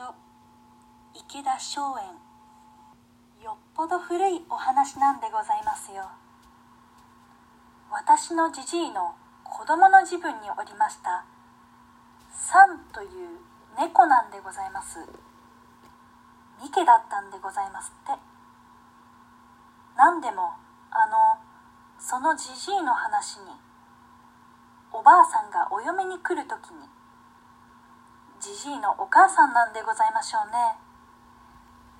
と池田松園。よっぽど古いお話なんでございますよ。私のじじいの子供の自分におりました。サンという猫なんでございます。ミケだったんでございますって。何でもあのそのじじいの話におばあさんがお嫁に来る時にじじいのお母さんなんでございましょうね。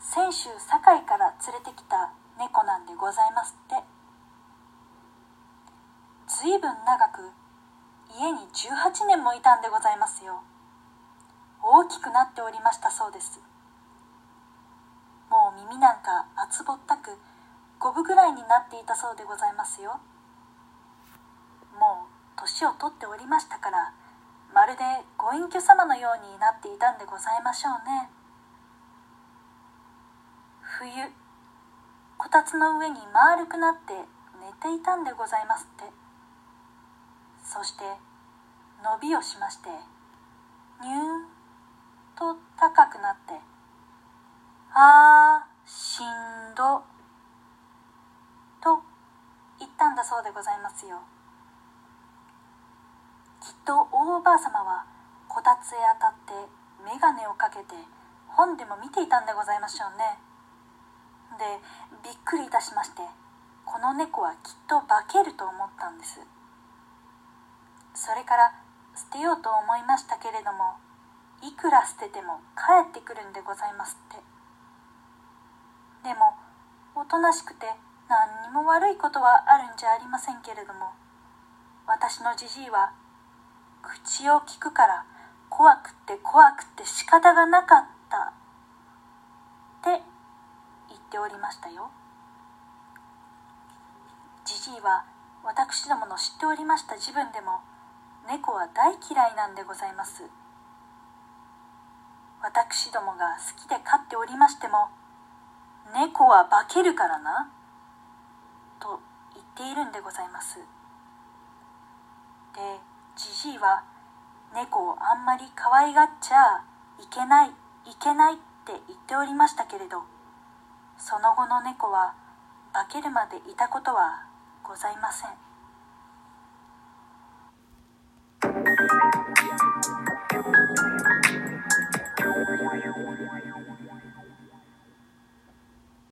先週堺から連れてきた猫なんでございますって。ずいぶん長く家に18年もいたんでございますよ。大きくなっておりましたそうです。もう耳なんか厚ぼったく五分ぐらいになっていたそうでございますよ。もう年を取っておりましたからまるでご隠居様のようになっていたんでございましょうね。冬こたつの上に丸くなって寝ていたんでございますって。そして伸びをしましてニューンと高くなってあーしんどと言ったんだそうでございますよ。きっと大おばあ様はこたつへ当たって眼鏡をかけて本でも見ていたんでございましょうね。でびっくりいたしましてこの猫はきっと化けると思ったんです。それから捨てようと思いましたけれどもいくら捨てても帰ってくるんでございますって。でもおとなしくて何にも悪いことはあるんじゃありませんけれども私のじじいは口を聞くから怖くて怖くて仕方がなかったって言っておりましたよ。じじいは私どもの知っておりました自分でも猫は大嫌いなんでございます。私どもが好きで飼っておりましても猫は化けるからなと言っているんでございます。でじじいは猫をあんまり可愛がっちゃいけないいけないって言っておりましたけれどその後の猫は化けるまでいたことはございません。